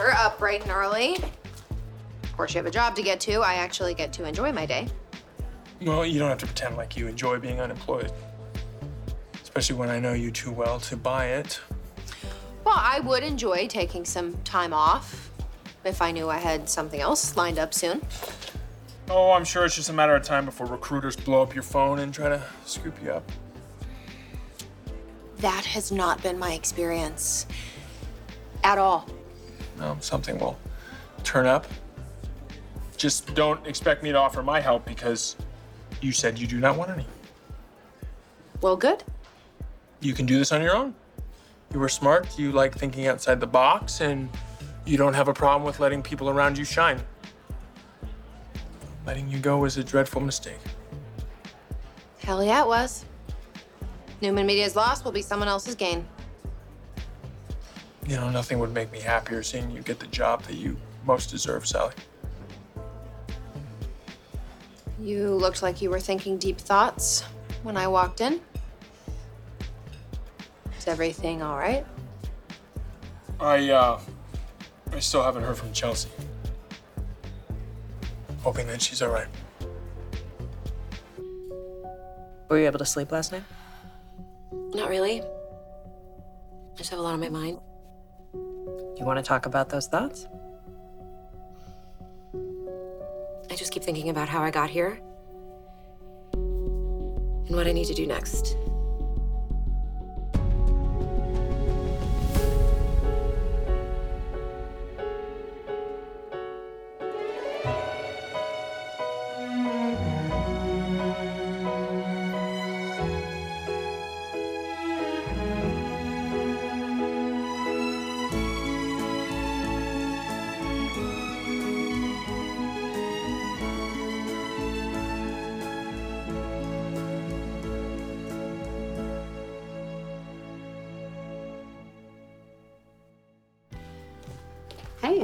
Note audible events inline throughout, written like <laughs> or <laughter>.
whatever, up bright and early. Of course, you have a job to get to. I actually get to enjoy my day. Well, you don't have to pretend like you enjoy being unemployed. Especially when I know you too well to buy it. Well, I would enjoy taking some time off if I knew I had something else lined up soon. Oh, I'm sure it's just a matter of time before recruiters blow up your phone and try to scoop you up. That has not been my experience at all. No, something will turn up. Just don't expect me to offer my help because you said you do not want any. Well, good. You can do this on your own. You were smart, you like thinking outside the box, and you don't have a problem with letting people around you shine. Letting you go was a dreadful mistake. Hell yeah, it was. Newman Media's loss will be someone else's gain. You know, nothing would make me happier seeing you get the job that you most deserve, Sally. You looked like you were thinking deep thoughts when I walked in. Is everything all right? I, uh, I still haven't heard from Chelsea. Hoping that she's all right. Were you able to sleep last night? Not really. I just have a lot on my mind. You want to talk about those thoughts? I just keep thinking about how I got here and what I need to do next.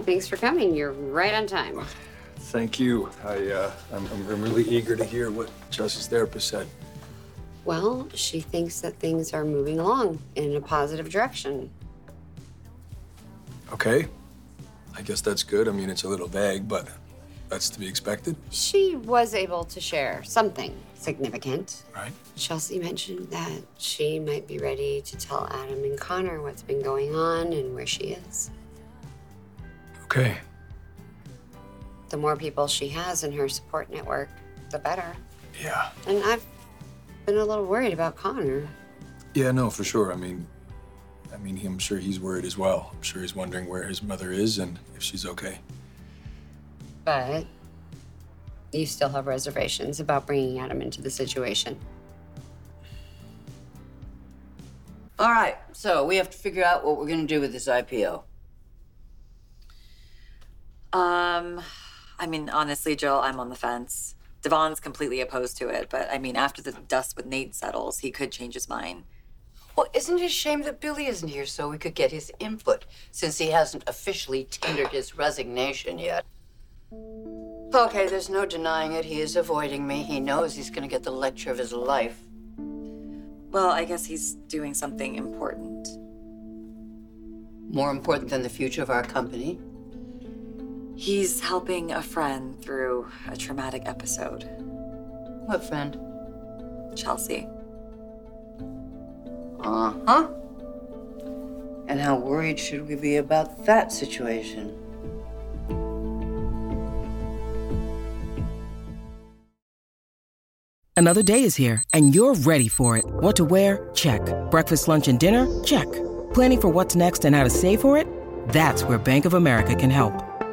Thanks for coming. You're right on time. Thank you. I, uh, I'm, I'm really eager to hear what Chelsea's therapist said. Well, she thinks that things are moving along in a positive direction. Okay. I guess that's good. I mean, it's a little vague, but that's to be expected, She was able to share something significant. right? Chelsea mentioned that she might be ready to tell Adam and Connor what's been going on and where she is. Okay. The more people she has in her support network, the better. Yeah. And I've been a little worried about Connor. Yeah, no, for sure. I mean, I mean, I'm sure he's worried as well. I'm sure he's wondering where his mother is and if she's okay. But you still have reservations about bringing Adam into the situation. All right, so we have to figure out what we're gonna do with this IPO. Um, I mean, honestly, Jill, I'm on the fence. Devon's completely opposed to it, but I mean, after the dust with Nate settles, he could change his mind. Well, isn't it a shame that Billy isn't here so we could get his input, since he hasn't officially tendered his resignation yet? Okay, there's no denying it. He is avoiding me. He knows he's gonna get the lecture of his life. Well, I guess he's doing something important. More important than the future of our company. He's helping a friend through a traumatic episode. What friend? Chelsea. Uh huh. And how worried should we be about that situation? Another day is here, and you're ready for it. What to wear? Check. Breakfast, lunch, and dinner? Check. Planning for what's next and how to save for it? That's where Bank of America can help.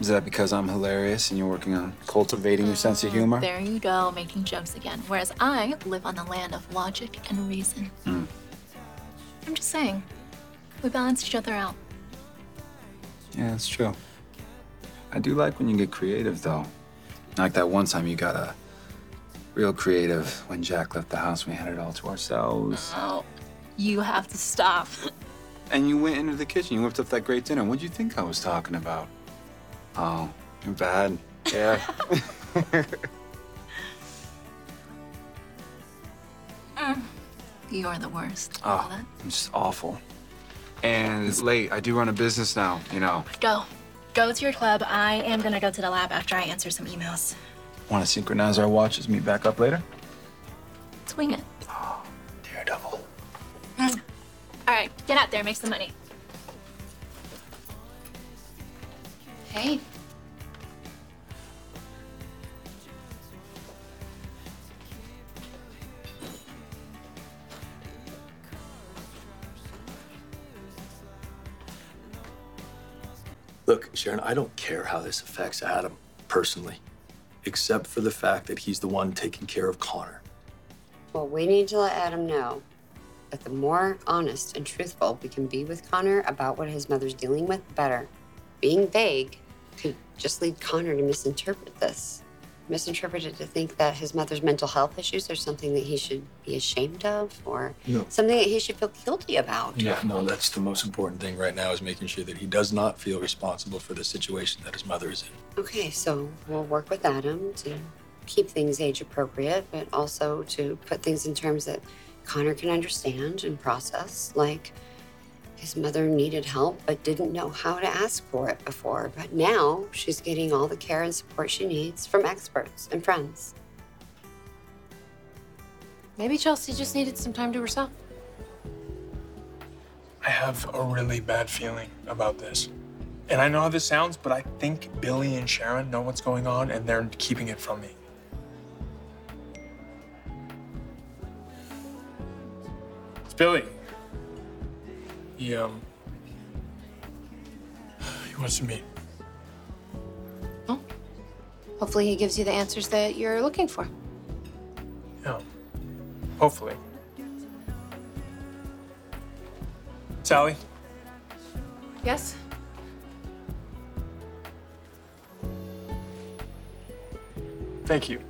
Is that because I'm hilarious and you're working on cultivating your sense of humor? There you go, making jokes again. Whereas I live on the land of logic and reason. Hmm. I'm just saying, we balance each other out. Yeah, that's true. I do like when you get creative, though. Like that one time you got a real creative when Jack left the house. And we had it all to ourselves. Oh, you have to stop. And you went into the kitchen. You whipped up that great dinner. What'd you think I was talking about? Oh, you're bad. Yeah. <laughs> Mm. You're the worst. oh, I'm just awful. And it's late. I do run a business now, you know. Go. Go to your club. I am gonna go to the lab after I answer some emails. Want to synchronize our watches, meet back up later? Swing it. Oh, daredevil. Mm. All right, get out there, make some money. Hey. Look, Sharon, I don't care how this affects Adam personally, except for the fact that he's the one taking care of Connor. Well, we need to let Adam know that the more honest and truthful we can be with Connor about what his mother's dealing with, the better. Being vague could just lead Connor to misinterpret this. Misinterpret it to think that his mother's mental health issues are something that he should be ashamed of or No. something that he should feel guilty about. Yeah, no, that's the most important thing right now is making sure that he does not feel responsible for the situation that his mother is in. Okay, so we'll work with Adam to keep things age appropriate, but also to put things in terms that Connor can understand and process. Like his mother needed help but didn't know how to ask for it before. But now she's getting all the care and support she needs from experts and friends. Maybe Chelsea just needed some time to herself. I have a really bad feeling about this. And I know how this sounds, but I think Billy and Sharon know what's going on and they're keeping it from me. It's Billy. He, um, <sighs> he wants to meet. Hopefully, he gives you the answers that you're looking for. Yeah. Hopefully. Sally, Yes? thank you.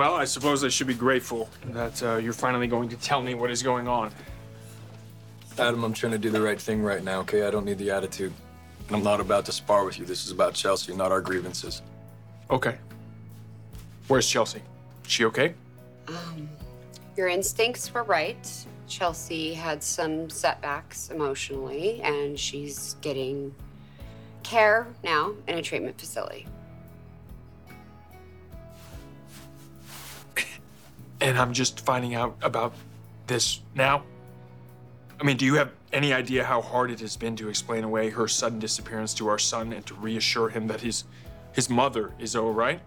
Well, I suppose I should be grateful that uh, you're finally going to tell me what is going on. Adam, I'm trying to do the right thing right now, okay? I don't need the attitude. And I'm not about to spar with you. This is about Chelsea, not our grievances. Okay. Where's Chelsea? She okay? Um, your instincts were right. Chelsea had some setbacks emotionally, and she's getting care now in a treatment facility. And I'm just finding out about this now? I mean, do you have any idea how hard it has been to explain away her sudden disappearance to our son and to reassure him that his his mother is all right?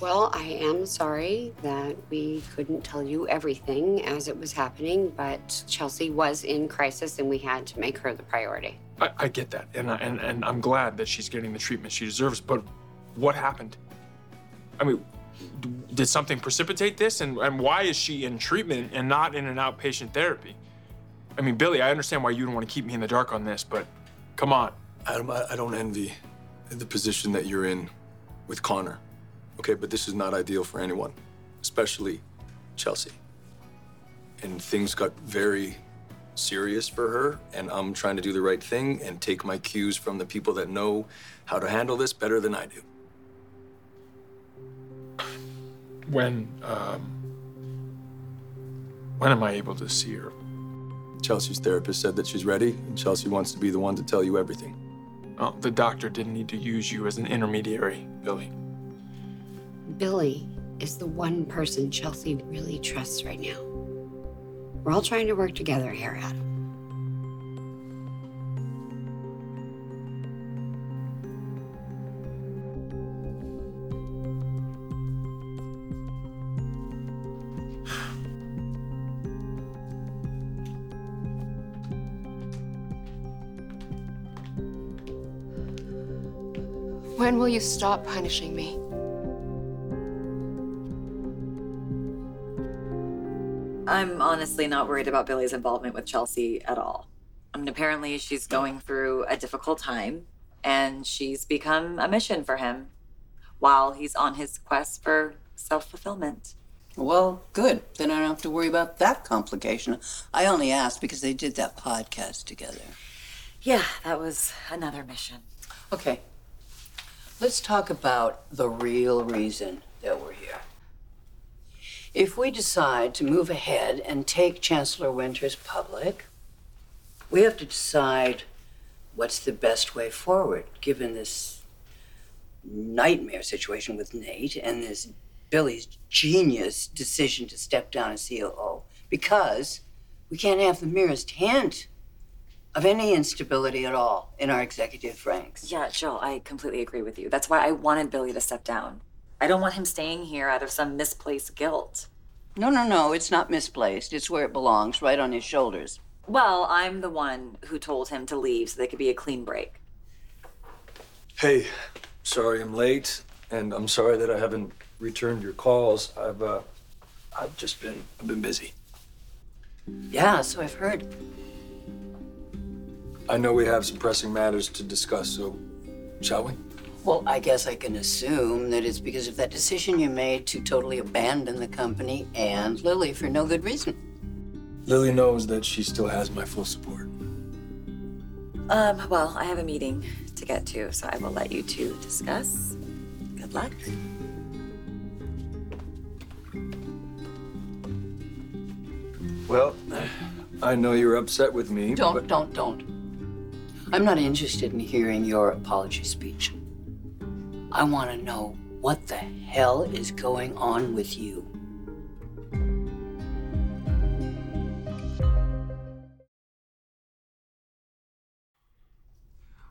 Well, I am sorry that we couldn't tell you everything as it was happening, but Chelsea was in crisis and we had to make her the priority. I, I get that, and, I, and and I'm glad that she's getting the treatment she deserves. But what happened? I mean, did something precipitate this? And and why is she in treatment and not in an outpatient therapy? I mean, Billy, I understand why you don't want to keep me in the dark on this, but come on. Adam, I, I don't envy the position that you're in with Connor. Okay, but this is not ideal for anyone, especially Chelsea. And things got very serious for her, and I'm trying to do the right thing and take my cues from the people that know how to handle this better than I do. When um, when am I able to see her? Chelsea's therapist said that she's ready, and Chelsea wants to be the one to tell you everything. Oh, the doctor didn't need to use you as an intermediary, Billy. Billy is the one person Chelsea really trusts right now. We're all trying to work together here, Adam. You stop punishing me? I'm honestly not worried about Billy's involvement with Chelsea at all. I mean, apparently she's going through a difficult time and she's become a mission for him while he's on his quest for self fulfillment. Well, good. Then I don't have to worry about that complication. I only asked because they did that podcast together. Yeah, that was another mission. Okay. Let's talk about the real reason that we're here. If we decide to move ahead and take Chancellor Winters public, we have to decide what's the best way forward given this nightmare situation with Nate and this Billy's genius decision to step down as COO because we can't have the merest hint of any instability at all in our executive ranks. Yeah, Jill, I completely agree with you. That's why I wanted Billy to step down. I don't want him staying here out of some misplaced guilt. No, no, no, it's not misplaced. It's where it belongs, right on his shoulders. Well, I'm the one who told him to leave so they could be a clean break. Hey, sorry I'm late, and I'm sorry that I haven't returned your calls. I've uh, I've just been I've been busy. Yeah, so I've heard. I know we have some pressing matters to discuss, so shall we? Well, I guess I can assume that it's because of that decision you made to totally abandon the company and Lily for no good reason. Lily knows that she still has my full support. Um, well, I have a meeting to get to, so I will let you two discuss. Good luck. Well, I know you're upset with me. Don't, but don't, don't. I'm not interested in hearing your apology speech. I want to know what the hell is going on with you.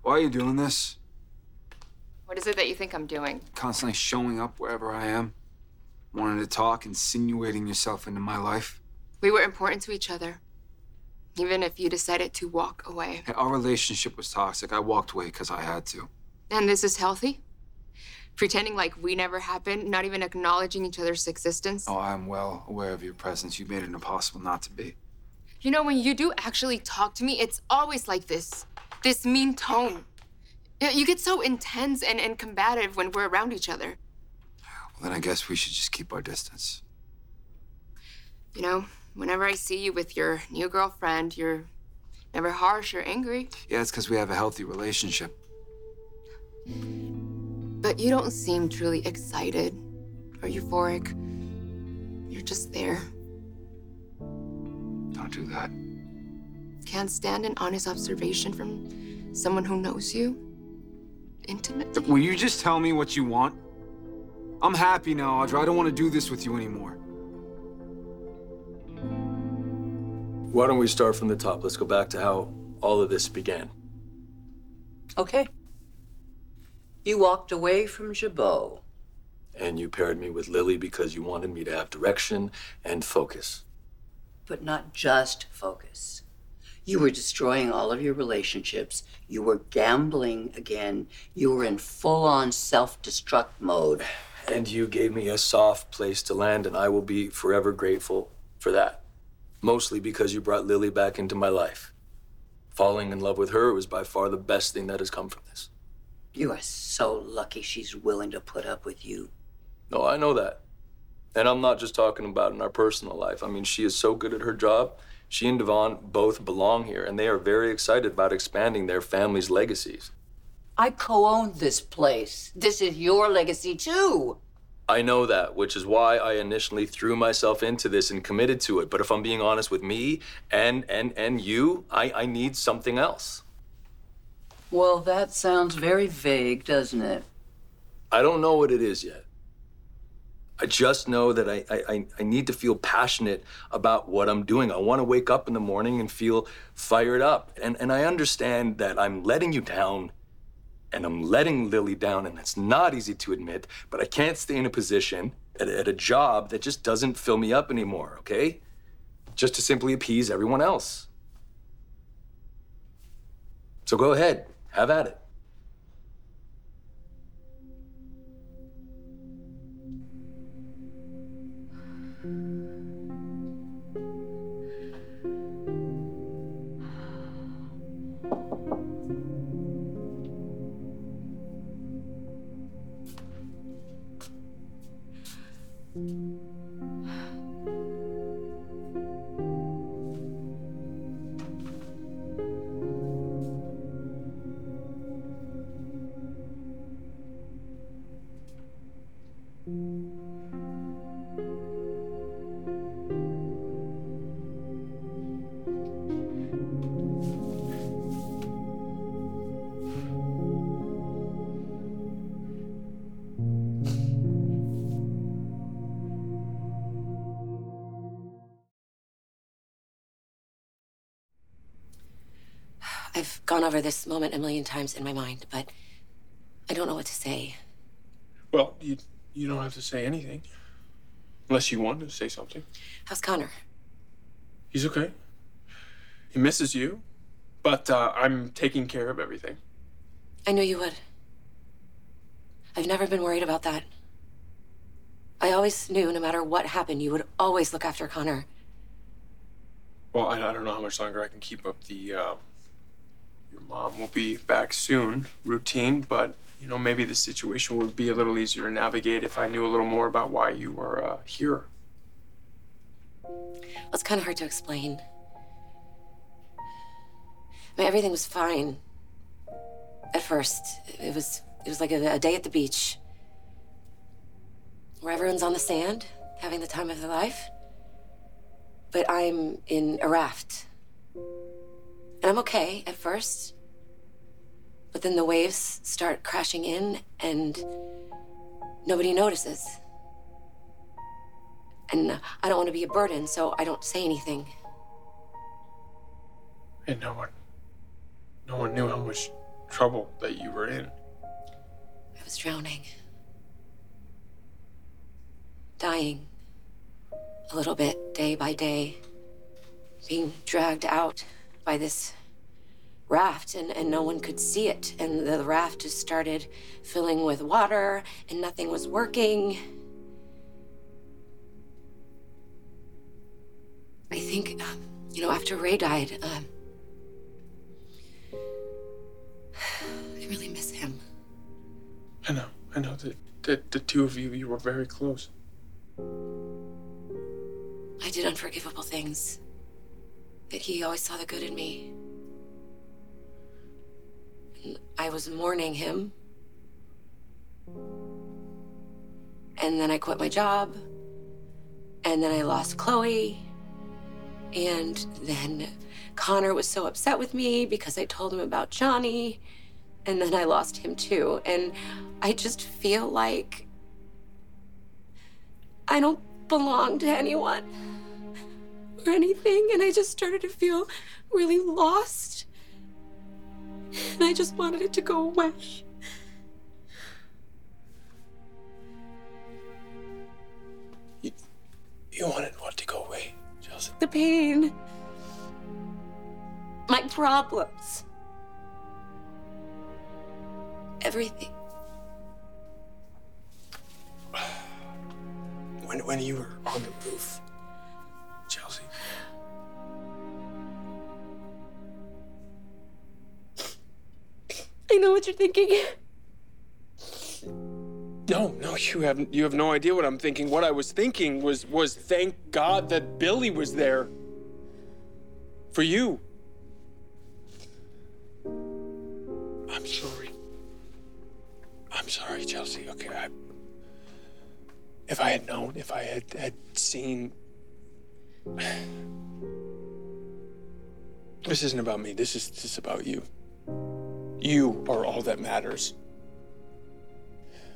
Why are you doing this? What is it that you think I'm doing? Constantly showing up wherever I am, wanting to talk, insinuating yourself into my life. We were important to each other. Even if you decided to walk away. Our relationship was toxic. I walked away because I had to. And this is healthy? Pretending like we never happened, not even acknowledging each other's existence? Oh, I'm well aware of your presence. You made it impossible not to be. You know, when you do actually talk to me, it's always like this this mean tone. You get so intense and, and combative when we're around each other. Well, then I guess we should just keep our distance. You know, whenever I see you with your new girlfriend, you're never harsh or angry. Yeah, it's because we have a healthy relationship. But you don't seem truly excited or euphoric. You're just there. Don't do that. Can't stand an honest observation from someone who knows you intimately. Will you just tell me what you want? I'm happy now, Audra. I don't want to do this with you anymore. Why don't we start from the top? Let's go back to how all of this began. Okay. You walked away from Jabot. And you paired me with Lily because you wanted me to have direction and focus. but not just focus. You were destroying all of your relationships. You were gambling again. You were in full on self destruct mode. And you gave me a soft place to land, and I will be forever grateful for that. Mostly because you brought Lily back into my life. Falling in love with her was by far the best thing that has come from this. You are so lucky she's willing to put up with you. No, I know that. And I'm not just talking about in our personal life. I mean, she is so good at her job. She and Devon both belong here, and they are very excited about expanding their family's legacies. I co own this place. This is your legacy, too. I know that, which is why I initially threw myself into this and committed to it. But if I'm being honest with me and and and you, I, I need something else. Well, that sounds very vague, doesn't it? I don't know what it is yet. I just know that I, I, I- need to feel passionate about what I'm doing. I want to wake up in the morning and feel fired up. And, and I understand that I'm letting you down and I'm letting Lily down, and it's not easy to admit, but I can't stay in a position at, at a job that just doesn't fill me up anymore, okay? Just to simply appease everyone else. So go ahead, have at it. Over this moment a million times in my mind, but I don't know what to say. Well, you you don't have to say anything. Unless you want to say something. How's Connor? He's okay. He misses you, but uh, I'm taking care of everything. I knew you would. I've never been worried about that. I always knew no matter what happened, you would always look after Connor. Well, I, I don't know how much longer I can keep up the. Uh, your mom will be back soon routine, but you know maybe the situation would be a little easier to navigate if I knew a little more about why you were uh, here. Well, it's kind of hard to explain. I mean, everything was fine at first. It was it was like a, a day at the beach, where everyone's on the sand having the time of their life. But I'm in a raft, and I'm okay at first. But then the waves start crashing in, and nobody notices. And I don't want to be a burden, so I don't say anything. And no one, no one knew how much trouble that you were in. I was drowning. Dying. A little bit, day by day. Being dragged out by this raft, and, and no one could see it. And the raft just started filling with water, and nothing was working. I think, um, you know, after Rey died, um, I really miss him. I know, I know that, that the two of you, you were very close. I did unforgivable things, but he always saw the good in me. And I was mourning him. And then I quit my job. And then I lost Chloe. And then Connor was so upset with me because I told him about Johnny. And then I lost him too. And I just feel like I don't belong to anyone or anything. And I just started to feel really lost. And I just wanted it to go away. You you wanted what to go away, Chelsea? The pain. My problems. Everything. <sighs> When, when you were on the roof, Know what you're thinking. No, no, you have you have no idea what I'm thinking. What I was thinking was was thank God that Billy was there. For you. I'm sorry. I'm sorry, Chelsea. Okay, I if I had known, if I had had seen <sighs> This isn't about me. This is this is about you. You are all that matters.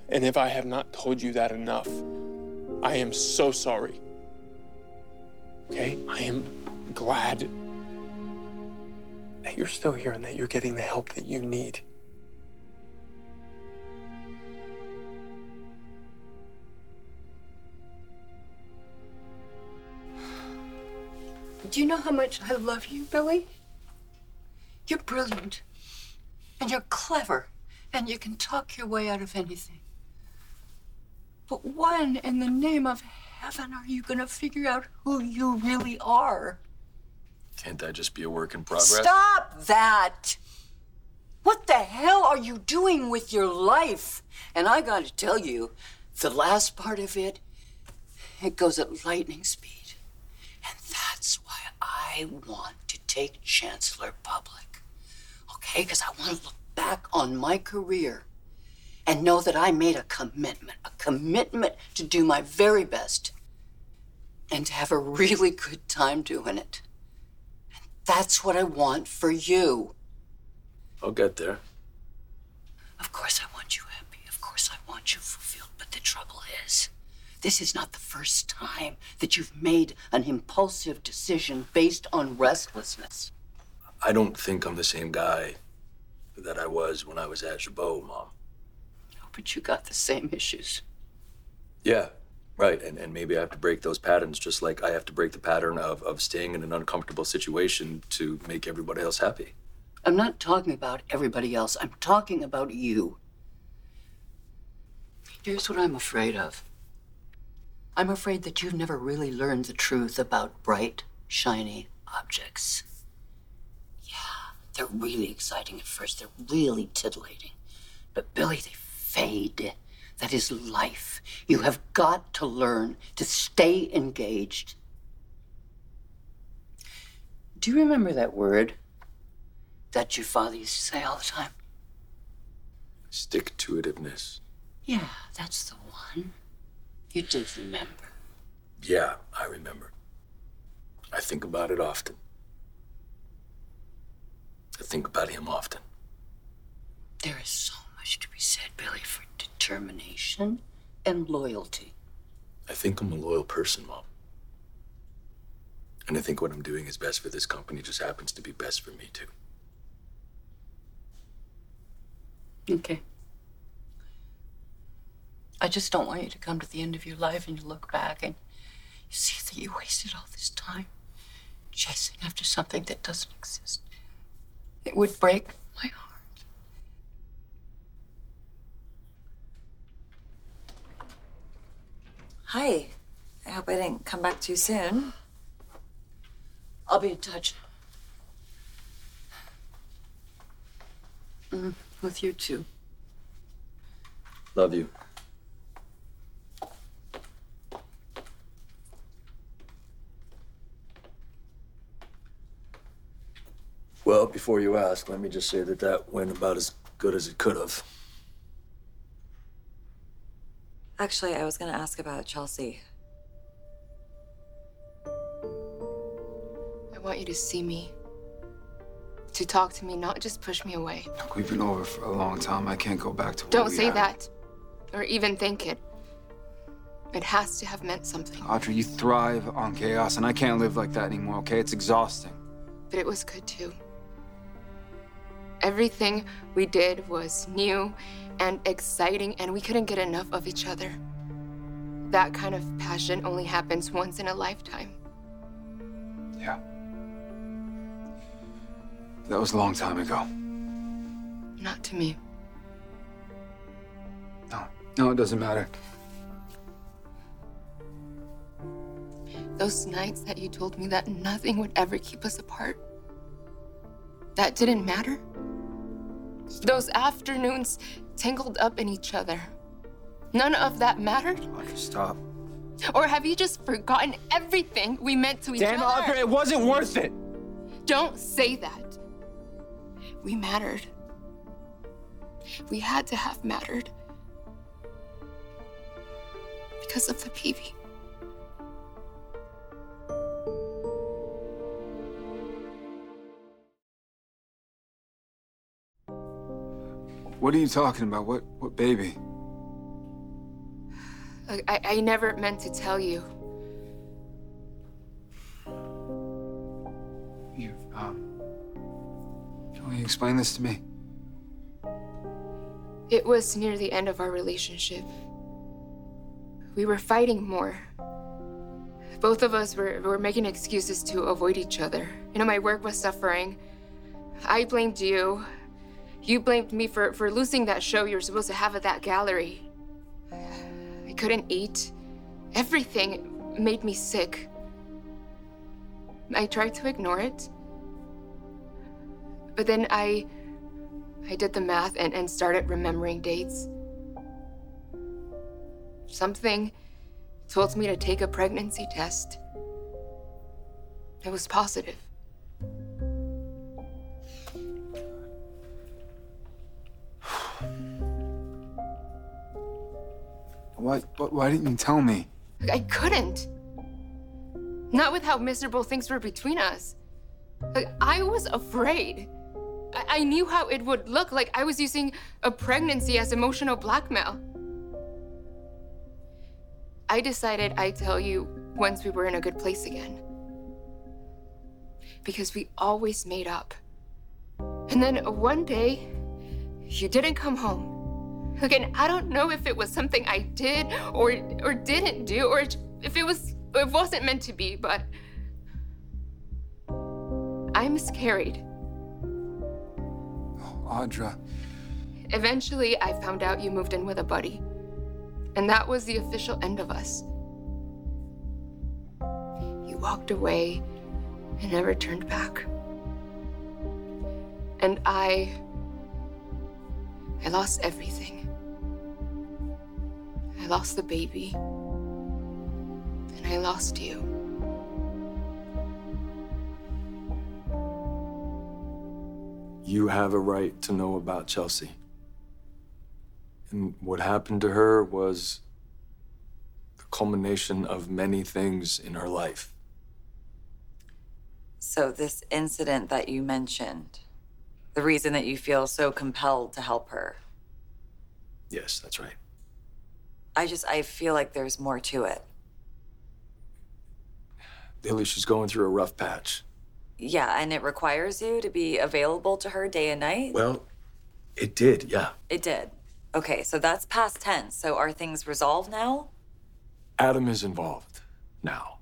And if I have not told you that enough, I am so sorry. Okay? I am glad that you're still here and that you're getting the help that you need. Do you know how much I love you, Billy? You're brilliant. And you're clever. And you can talk your way out of anything. But when in the name of heaven are you going to figure out who you really are? Can't that just be a work in progress? Stop that! What the hell are you doing with your life? And I gotta tell you, the last part of it, it goes at lightning speed. And that's why I want to take Chancellor public. Okay? Because I want to look back on my career and know that I made a commitment, a commitment to do my very best and to have a really good time doing it. And that's what I want for you. I'll get there. Of course, I want you happy. Of course, I want you fulfilled. But the trouble is, this is not the first time that you've made an impulsive decision based on restlessness. I don't think I'm the same guy that I was when I was at Jabot, Mom. Oh, but you got the same issues. Yeah, right. And, and maybe I have to break those patterns just like I have to break the pattern of, of staying in an uncomfortable situation to make everybody else happy. I'm not talking about everybody else. I'm talking about you. Here's what I'm afraid of. I'm afraid that you've never really learned the truth about bright, shiny objects. They're really exciting at first. They're really titillating. But Billy, they fade. That is life. You have got to learn to stay engaged. Do you remember that word that your father used to say all the time? Stick to itiveness. Yeah, that's the one. You did remember. Yeah, I remember. I think about it often. I think about him often. There is so much to be said, Billy, for determination and loyalty. I think I'm a loyal person, Mom. And I think what I'm doing is best for this company just happens to be best for me, too. Okay. I just don't want you to come to the end of your life and you look back and you see that you wasted all this time chasing after something that doesn't exist. It would break my heart. Hi. I hope I didn't come back too soon. I'll be in touch. Mm, with you too. Love you. Well, before you ask, let me just say that that went about as good as it could have. Actually, I was going to ask about Chelsea. I want you to see me. To talk to me, not just push me away. Look, we've been over for a long time. I can't go back to what Don't we say had. that. Or even think it. It has to have meant something. Audra, you thrive on chaos, and I can't live like that anymore, okay? It's exhausting. But it was good too. Everything we did was new and exciting, and we couldn't get enough of each other. That kind of passion only happens once in a lifetime. Yeah. That was a long time ago. Not to me. No, no, it doesn't matter. Those nights that you told me that nothing would ever keep us apart, that didn't matter. Those afternoons tangled up in each other, none of that mattered? Audra, stop. Or have you just forgotten everything we meant to each Damn, other? Audra, it wasn't worth it. Don't say that. We mattered. We had to have mattered. Because of the PV. What are you talking about? What, what baby? I, I, I never meant to tell you. You, um, can you explain this to me? It was near the end of our relationship. We were fighting more. Both of us were, were making excuses to avoid each other. You know, my work was suffering. I blamed you. You blamed me for, for losing that show you were supposed to have at that gallery. I couldn't eat. Everything made me sick. I tried to ignore it. But then I I did the math and, and started remembering dates. Something told me to take a pregnancy test. It was positive. Why, why, why didn't you tell me? I couldn't. Not with how miserable things were between us. Like, I was afraid. I-, I knew how it would look like I was using a pregnancy as emotional blackmail. I decided I'd tell you once we were in a good place again. Because we always made up. And then one day, you didn't come home. Again, I don't know if it was something I did or or didn't do, or if it was it wasn't meant to be, but I miscarried. Oh, Audra. Eventually, I found out you moved in with a buddy. And that was the official end of us. You walked away and never turned back. And I. I lost everything. I lost the baby. And I lost you. You have a right to know about Chelsea. And what happened to her was the culmination of many things in her life. So, this incident that you mentioned, the reason that you feel so compelled to help her, Yes, that's right. I just, I feel like there's more to it. She's going through a rough patch. Yeah, and it requires you to be available to her day and night? Well, it did, yeah. It did. Okay, so that's past tense. So, are things resolved now? Adam is involved now.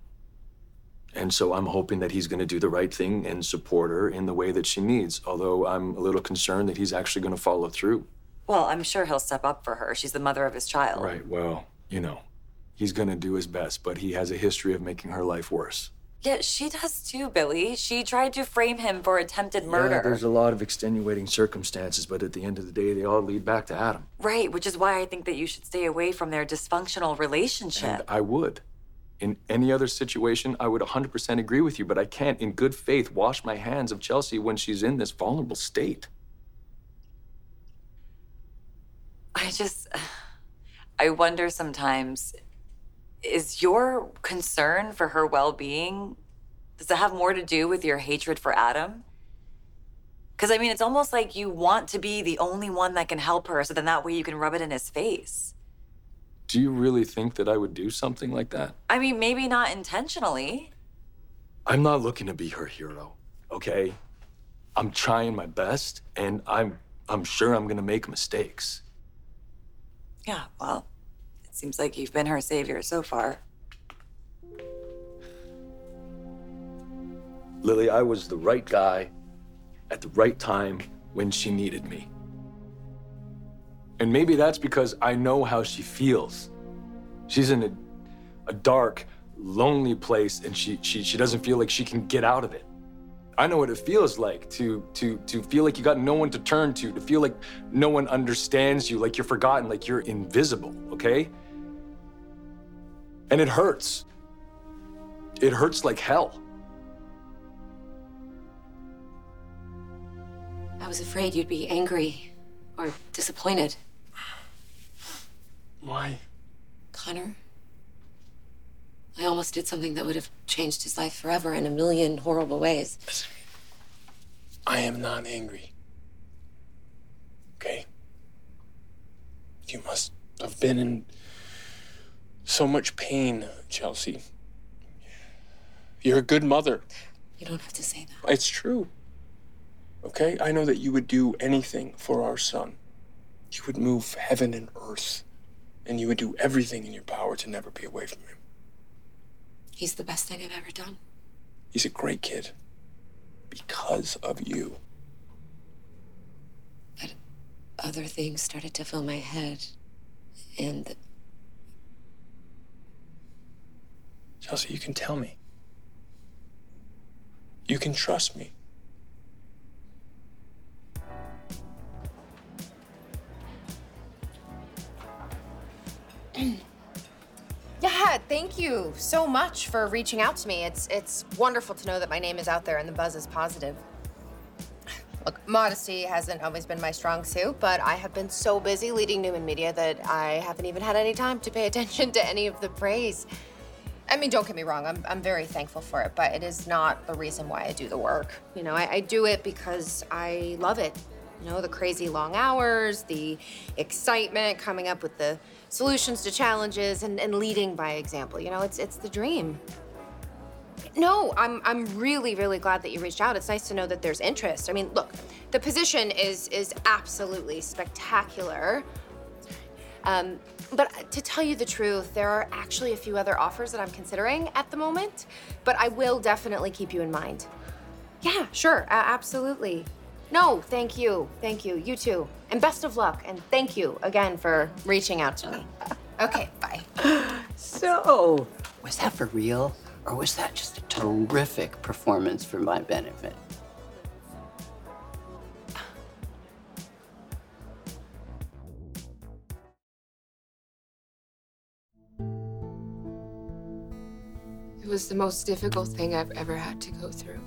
And so I'm hoping that he's going to do the right thing and support her in the way that she needs, although I'm a little concerned that he's actually going to follow through. Well, I'm sure he'll step up for her. She's the mother of his child. Right, well, you know, he's going to do his best, but he has a history of making her life worse. Yeah, she does too, Billy. She tried to frame him for attempted murder. Yeah, there's a lot of extenuating circumstances, but at the end of the day, they all lead back to Adam. Right, which is why I think that you should stay away from their dysfunctional relationship. And I would. In any other situation, I would 100% agree with you, but I can't, in good faith, wash my hands of Chelsea when she's in this vulnerable state. I just, I wonder sometimes is your concern for her well being, does it have more to do with your hatred for Adam? Because, I mean, it's almost like you want to be the only one that can help her so then that way you can rub it in his face. Do you really think that I would do something like that? I mean, maybe not intentionally. I'm not looking to be her hero, okay? I'm trying my best, and I'm I'm sure I'm gonna make mistakes. Yeah, well, it seems like you've been her savior so far. Lily, I was the right guy at the right time when she needed me. And maybe that's because I know how she feels. She's in a, a dark, lonely place and she, she, she doesn't feel like she can get out of it. I know what it feels like to, to, to feel like you got no one to turn to, to feel like no one understands you, like you're forgotten, like you're invisible, okay? And it hurts. It hurts like hell. I was afraid you'd be angry or disappointed. Why? Connor, I almost did something that would have changed his life forever in a million horrible ways. Listen, I am not angry. Okay? You must have been in so much pain, Chelsea. You're a good mother. You don't have to say that. It's true. Okay? I know that you would do anything for our son. You would move heaven and earth. And you would do everything in your power to never be away from him. He's the best thing I've ever done. He's a great kid. Because of you. But other things started to fill my head. And Chelsea, you can tell me. You can trust me. So much for reaching out to me. It's it's wonderful to know that my name is out there and the buzz is positive. Look, modesty hasn't always been my strong suit, but I have been so busy leading Newman Media that I haven't even had any time to pay <laughs> attention to any of the praise. I mean, don't get me wrong, I'm, I'm very thankful for it, but it is not the reason why I do the work. You know, I, I do it because I love it. You know, the crazy long hours, the excitement, coming up with the solutions to challenges, and, and leading by example. You know, it's, it's the dream. No, I'm I'm really really glad that you reached out. It's nice to know that there's interest. I mean, look, the position is is absolutely spectacular. Um, but to tell you the truth, there are actually a few other offers that I'm considering at the moment. But I will definitely keep you in mind. Yeah, sure, a- absolutely. No, thank you, thank you. You too, and best of luck. And thank you again for reaching out to me. Okay, bye. So, was that for real? Or was that just a terrific performance for my benefit? It was the most difficult thing I've ever had to go through.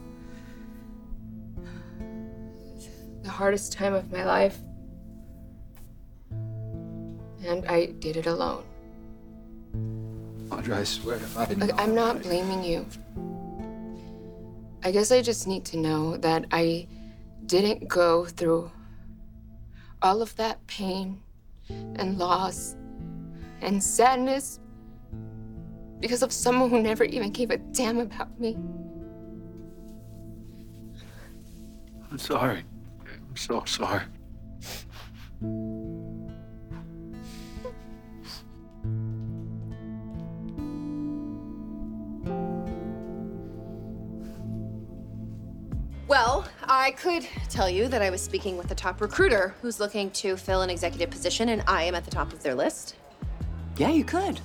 Hardest time of my life. And I did it alone. Audra, I swear, if I didn't Look, know- I'm not blaming you. I guess I just need to know that I didn't go through all of that pain and loss and sadness because of someone who never even gave a damn about me. I'm sorry. I'm so sorry. Well, I could tell you that I was speaking with a top recruiter who's looking to fill an executive position, and I am at the top of their list. Yeah, you could.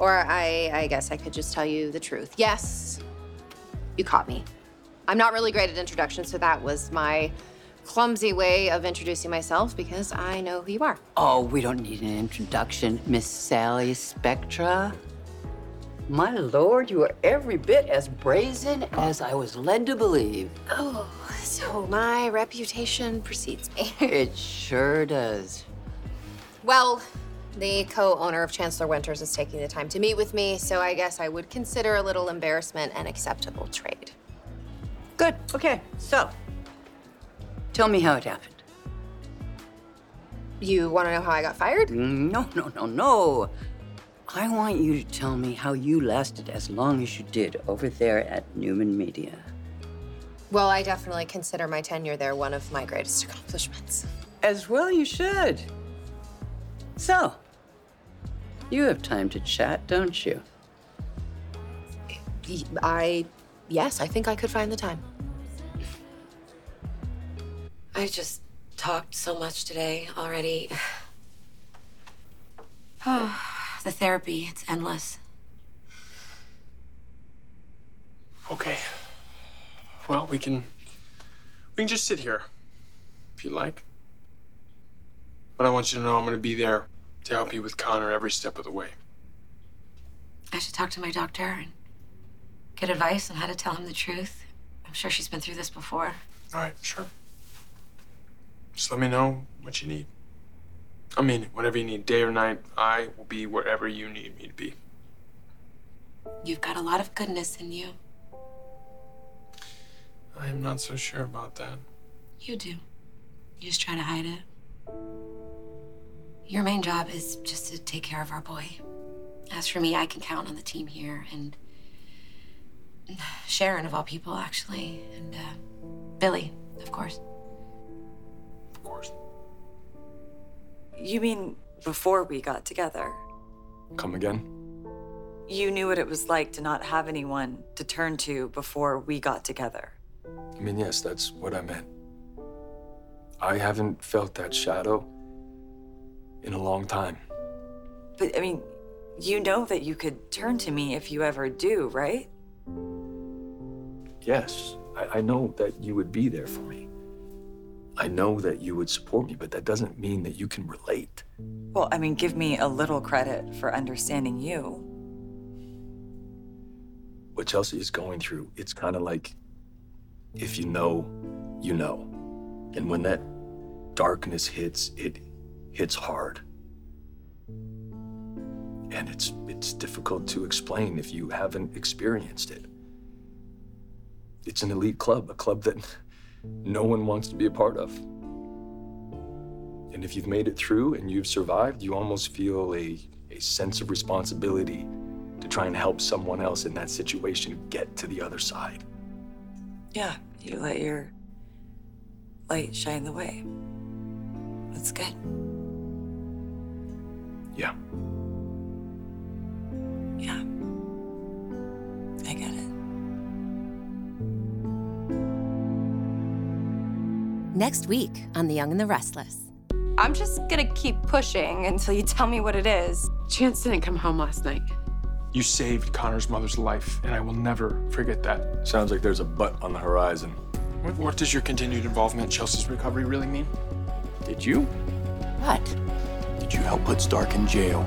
Or I, I guess I could just tell you the truth. Yes, you caught me. I'm not really great at introductions, so that was my clumsy way of introducing myself because I know who you are. Oh, we don't need an introduction, Miss Sally Spectra. My lord, you are every bit as brazen as I was led to believe. Oh, so my reputation precedes me. <laughs> It sure does. Well, the co owner of Chancellor Winters is taking the time to meet with me, so I guess I would consider a little embarrassment an acceptable trade. Good. Okay, so tell me how it happened. You want to know how I got fired? Mm, no, no, no, no. I want you to tell me how you lasted as long as you did over there at Newman Media. Well, I definitely consider my tenure there one of my greatest accomplishments. As well, you should. So, you have time to chat, don't you? I, yes, I think I could find the time. I just talked so much today already. <sighs> Oh, the therapy, it's endless. Okay. Well, we can we can just sit here if you like. But I want you to know I'm going to be there to help you with Connor every step of the way. I should talk to my doctor and get advice on how to tell him the truth. I'm sure she's been through this before. All right, sure. Just let me know what you need. I mean, whatever you need, day or night, I will be wherever you need me to be. You've got a lot of goodness in you. I am not so sure about that. You do. You just try to hide it. Your main job is just to take care of our boy. As for me, I can count on the team here and Sharon, of all people, actually, and uh, Billy, of course. Of course. You mean before we got together? Come again? You knew what it was like to not have anyone to turn to before we got together. I mean, yes, that's what I meant. I haven't felt that shadow in a long time. But I mean, you know that you could turn to me if you ever do, right? Yes, I, I know that you would be there for me. I know that you would support me, but that doesn't mean that you can relate. Well, I mean, give me a little credit for understanding you. What Chelsea is going through, it's kind of like if you know, you know. And when that darkness hits, it hits hard. And it's it's difficult to explain if you haven't experienced it. It's an elite club, a club that no one wants to be a part of. And if you've made it through and you've survived, you almost feel a, a sense of responsibility to try and help someone else in that situation get to the other side. Yeah, you let your light shine the way. That's good. Yeah. Yeah. Next week on The Young and the Restless. I'm just gonna keep pushing until you tell me what it is. Chance didn't come home last night. You saved Connor's mother's life, and I will never forget that. Sounds like there's a butt on the horizon. What, what does your continued involvement in Chelsea's recovery really mean? Did you? What? Did you help put Stark in jail?